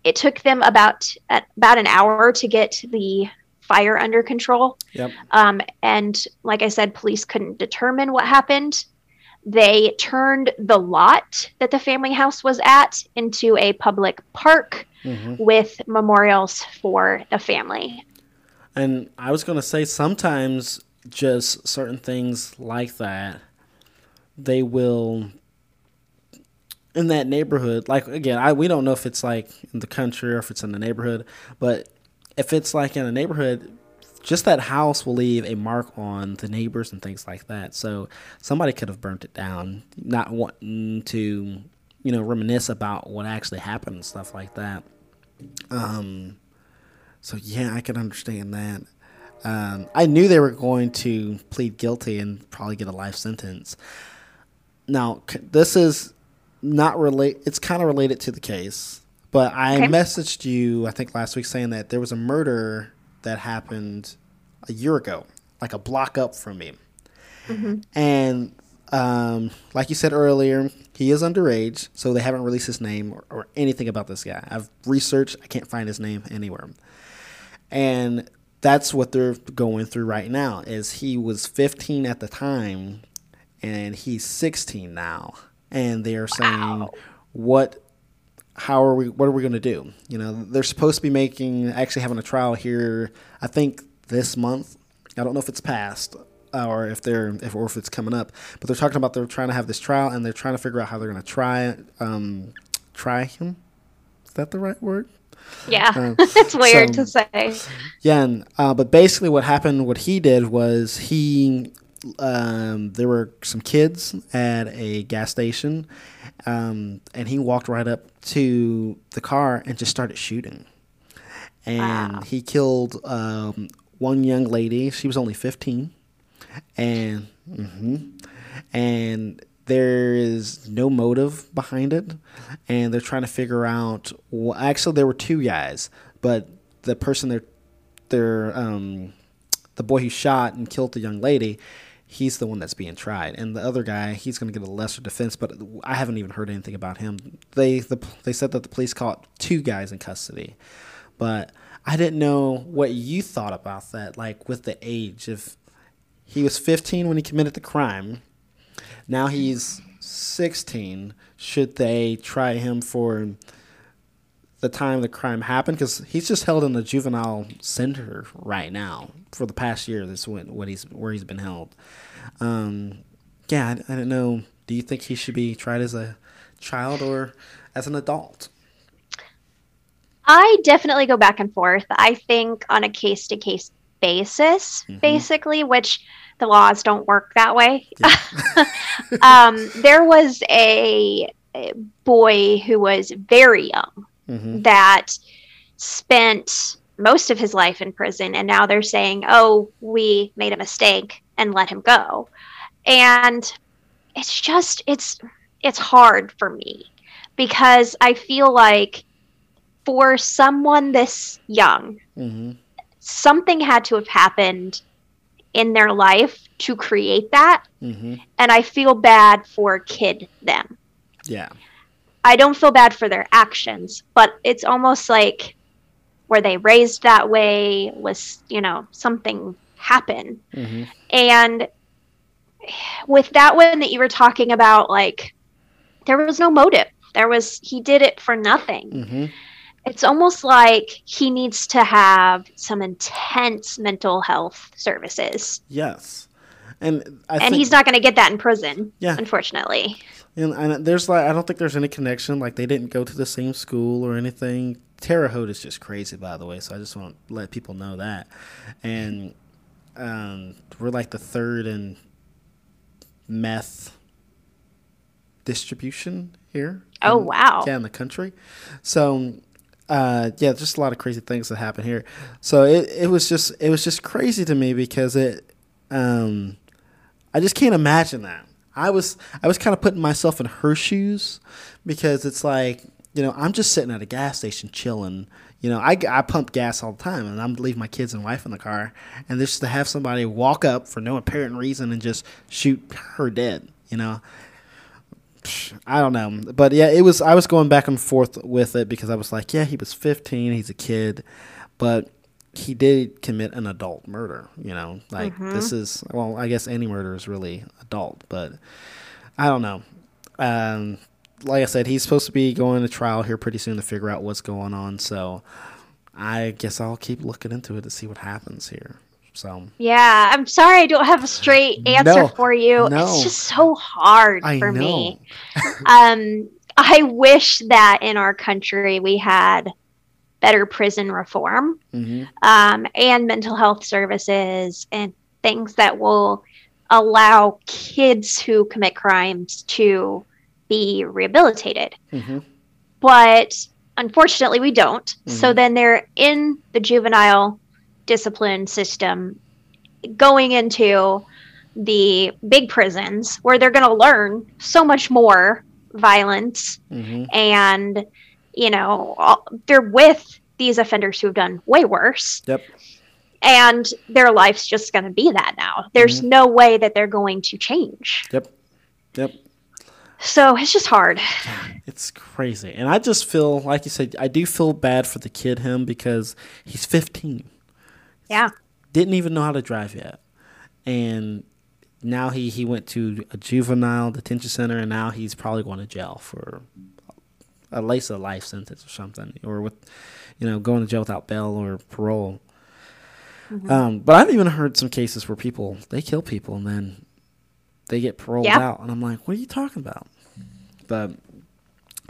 it took them about about an hour to get the fire under control. Yep. Um, and like I said, police couldn't determine what happened. They turned the lot that the family house was at into a public park hmm with memorials for the family. And I was going to say sometimes just certain things like that, they will in that neighborhood. Like again, I we don't know if it's like in the country or if it's in the neighborhood, but if it's like in a neighborhood, just that house will leave a mark on the neighbors and things like that. So somebody could have burnt it down, not wanting to, you know, reminisce about what actually happened and stuff like that. Um, so yeah, I can understand that. Um, I knew they were going to plead guilty and probably get a life sentence. Now, this is not relate. It's kind of related to the case, but I Okay. messaged you I think last week saying that there was a murder that happened a year ago, like a block up from me, and um, like you said earlier, he is underage, so they haven't released his name or, or anything about this guy. I've researched; I can't find his name anywhere. And that's what they're going through right now is he was 15 at the time and he's 16 now. And they're saying what how are we what are we going to do? You know they're supposed to be making actually having a trial here i think this month. I don't know if it's passed uh, or if they're if or if it's coming up but they're talking about they're trying to have this trial and they're trying to figure out how they're going to try um try him. Is that the right word? Yeah, Uh, [LAUGHS] it's weird so- to say. yeah, and, uh, but basically, what happened, what he did was he, um, there were some kids at a gas station, um, and he walked right up to the car and just started shooting, and Wow. he killed um, one young lady. She was only fifteen, and mhm. and there is no motive behind it, and they're trying to figure out. Well, actually, there were two guys, but the person they're they're um, the boy who shot and killed the young lady. He's the one that's being tried, and the other guy, he's going to get a lesser defense. But I haven't even heard anything about him. They the, they said that the police caught two guys in custody, but I didn't know what you thought about that. Like with the age, if he was 15 when he committed the crime, now he's 16. Should they try him for the time the crime happened? Because he's just held in the juvenile center right now for the past year. That's what, what he's where he's been held. Um, yeah, I, I don't know. Do you think he should be tried as a child or as an adult? I definitely go back and forth. I think on a case to case basis, Mhm. basically, which the laws don't work that way. [LAUGHS] [LAUGHS] um, there was a boy who was very young hmm that spent most of his life in prison and now they're saying oh we made a mistake and let him go. And it's just it's it's hard for me because i feel like for someone this young hmm something had to have happened in their life to create that hmm and i feel bad for kid them. Yeah. I don't feel bad for their actions, but it's almost like were they raised that way? Was, you know, something happened? hmm And with that one that you were talking about, like, there was no motive. There was, he did it for nothing. hmm It's almost like he needs to have some intense mental health services. Yes. And I and think, he's not going to get that in prison, Yeah. unfortunately. And, and there's like I don't think there's any connection. Like they didn't go to the same school or anything. Terre Haute is just crazy, by the way. So I just want to let people know that. And um, we're like the third in meth distribution here. Oh, in- wow. Yeah, in the country. So uh, yeah, just a lot of crazy things that happen here. So it, it was just it was just crazy to me because it um, I just can't imagine that. I was I was kind of putting myself in her shoes because it's like you know I'm just sitting at a gas station chilling. You know I, I pump gas all the time and I'm leaving my kids and wife in the car and just to have somebody walk up for no apparent reason and just shoot her dead. You know. I don't know, but yeah, it was. I was going back and forth with it because I was like, yeah, he was 15, he's a kid, but he did commit an adult murder. You know, like this is well, I guess any murder is really adult, but I don't know. Um, like I said, he's supposed to be going to trial here pretty soon to figure out what's going on. So I guess I'll keep looking into it to see what happens here. So Yeah, I'm sorry I don't have a straight answer No, for you. no. It's just so hard I for know. me. um, I wish that in our country we had better prison reform hmm um, and mental health services and things that will allow kids who commit crimes to be rehabilitated. hmm But unfortunately, we don't. So Mhm. then they're in the juvenile discipline system going into the big prisons where they're going to learn so much more violence hmm and you know all- they're with these offenders who have done way worse Yep. and their life's just going to be that now there's mm-hmm. no way that they're going to change Yep. Yep. so it's just hard [SIGHS] It's crazy. And I just feel, like you said, I do feel bad for the kid, him, because he's 15. yeah Didn't even know how to drive yet. And now he, he went to a juvenile detention center, and now he's probably going to jail for at least a life sentence or something, or with, you know, going to jail without bail or parole. Um, but I've even heard some cases where people, they kill people and then they get paroled Yeah. out. And I'm like, what are you talking about? But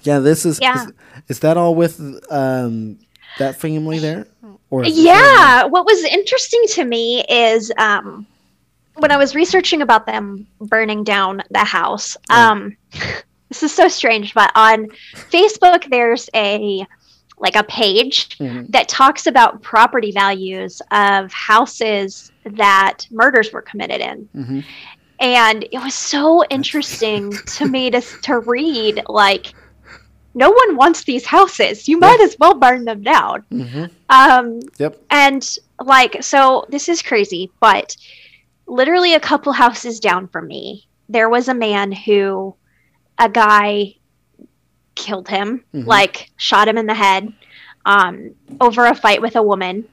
yeah, this is Yeah. is, is that all with um that family there? Or Yeah, what was interesting to me is um, when I was researching about them burning down the house. Um, [LAUGHS] this is so strange, but on Facebook, there's a like a page Mhm. that talks about property values of houses that murders were committed in. Mhm. And it was so interesting to me to to read like no one wants these houses. You might as well burn them down. Mhm. Um, Yep. and like, so this is crazy, but literally a couple houses down from me, there was a man who a guy killed him, Mhm. like shot him in the head um, over a fight with a woman.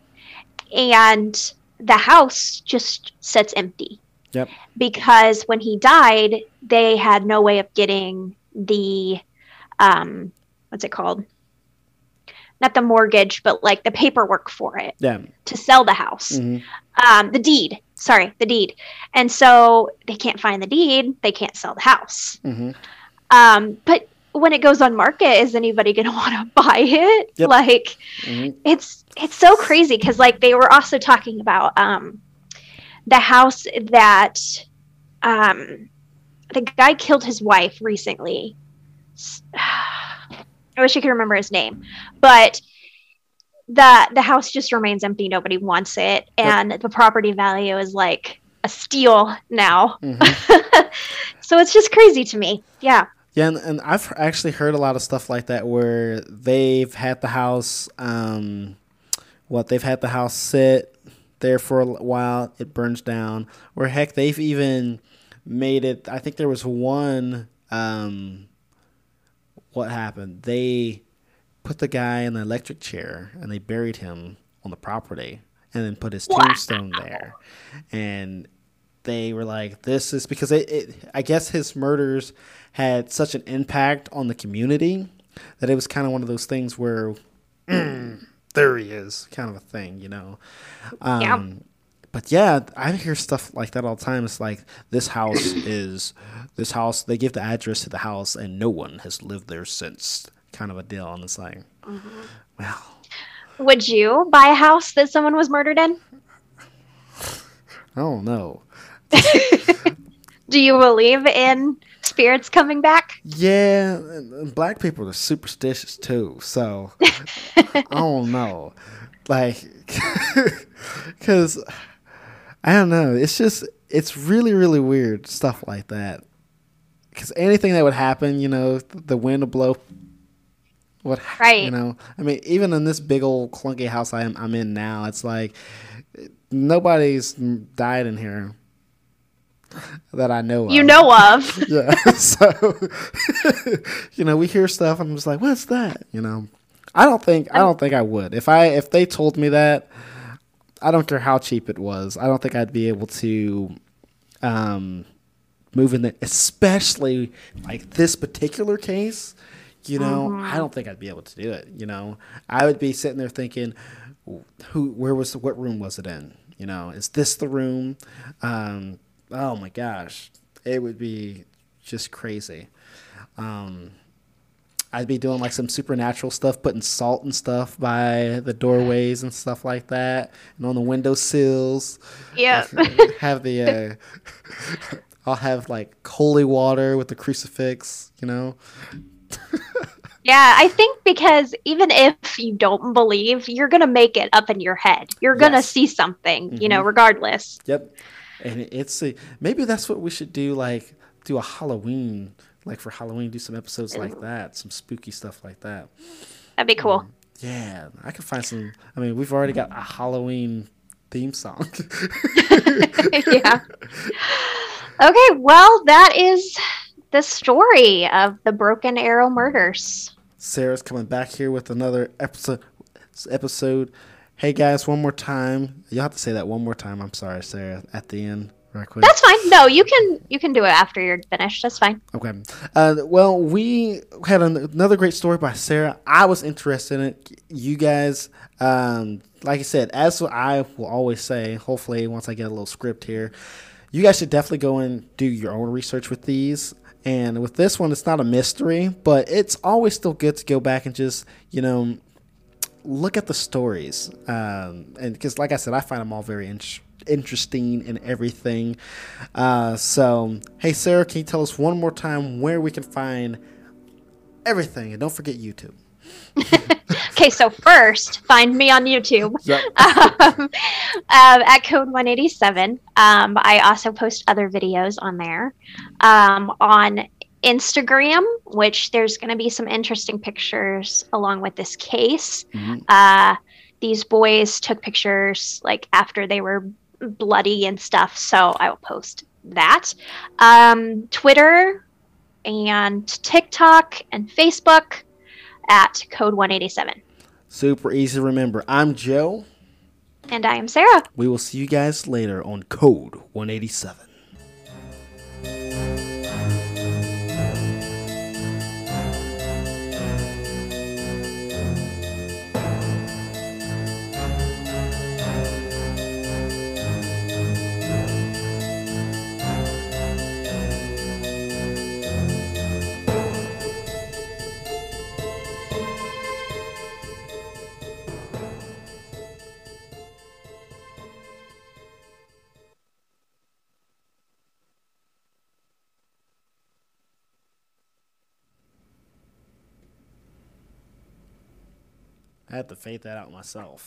And the house just sits empty Yep. because when he died, they had no way of getting the um, what's it called? Not the mortgage, but like the paperwork for it Yeah. to sell the house. Mhm. Um, the deed, sorry, the deed. And so they can't find the deed, they can't sell the house. Mhm. Um, but when it goes on market, is anybody going [LAUGHS] to want to buy it? Yep. Like, Mhm. it's it's so crazy because like they were also talking about um, the house that um, the guy killed his wife recently. [SIGHS] I wish I could remember his name, but the the house just remains empty. Nobody wants it, and the property value is like a steal now. Mhm. [LAUGHS] so it's just crazy to me. Yeah. Yeah, and, and I've actually heard a lot of stuff like that where they've had the house, um, what they've had the house sit there for a while, it burns down, or heck, they've even made it. I think there was one. Um, what happened? They put the guy in the electric chair and they buried him on the property, and then put his Wow. tombstone there, and they were like, "This is because it, it." I guess his murders had such an impact on the community that it was kind of one of those things where "Mm, [CLEARS THROAT] there he is, kind of a thing, you know. Um, Yeah. But yeah, I hear stuff like that all the time. It's like this house [CLEARS THROAT] is this house. They give the address to the house, and no one has lived there since. Kind of a deal, and it's like, well, Would you buy a house that someone was murdered in? I don't know. [LAUGHS] Do you believe in spirits coming back? Yeah, black people are superstitious too. So I [LAUGHS] don't know, like, [LAUGHS] because I don't know. It's just it's really really weird stuff like that. Because anything that would happen, you know, the wind will blow. What Right. You know, I mean, even in this big old clunky house I'm I'm in now, it's like nobody's died in here that I know of. You know of. [LAUGHS] Yeah. [LAUGHS] So, [LAUGHS] you know, we hear stuff and I'm just like, what's that? You know, I don't think, I don't think I would. If I, if they told me that, I don't care how cheap it was. I don't think I'd be able to, um, move in it, especially like this particular case. You know, I don't think I'd be able to do it. You know, I would be sitting there thinking, who, where was, what room was it in? You know, is this the room? Um, oh my gosh, it would be just crazy. Um, I'd be doing like some supernatural stuff, putting salt and stuff by the doorways and stuff like that, and on the window sills. Yeah. have the, uh, [LAUGHS] I'll have like holy water with the crucifix, you know. [LAUGHS] Yeah, I think because even if you don't believe, you're going to make it up in your head. You're going to Yes. see something, you Mm-hmm. know, regardless. Yep. And it's a, maybe that's what we should do. Like do a Halloween, like for Halloween, do some episodes like that, some spooky stuff like that. That'd be cool. Um, yeah, I could find some. I mean, we've already got a Halloween theme song. [LAUGHS] yeah. [LAUGHS] Okay, well, that is the story of the Broken Arrow murders. Sarah's coming back here with another episode. Episode. Hey guys, one more time. You'll have to say that one more time. I'm sorry, Sarah. At the end, right quick. That's fine. No, you can you can do it after you're finished. That's fine. Okay. Uh, well, we had an, another great story by Sarah. I was interested in it. You guys, um, like I said, as I will always say, hopefully, once I get a little script here, you guys should definitely go and do your own research with these. And with this one, it's not a mystery, but it's always still good to go back and just, you know, look at the stories. Um, and because, like I said, I find them all very in- interesting and everything. Uh, so, hey, Sarah, can you tell us one more time where we can find everything? And don't forget YouTube. [LAUGHS] Okay, so first, find me on YouTube. Yep. [LAUGHS] um, um, at Code 187. Um, I also post other videos on there. Um, on Instagram, which there's going to be some interesting pictures along with this case. Mhm. Uh, these boys took pictures like after they were bloody and stuff, so I will post that. Um, Twitter and TikTok and Facebook at Code 187. Super easy to remember. I'm Joe. And I am Sarah. We will see you guys later on Code 187. Had to fade that out myself.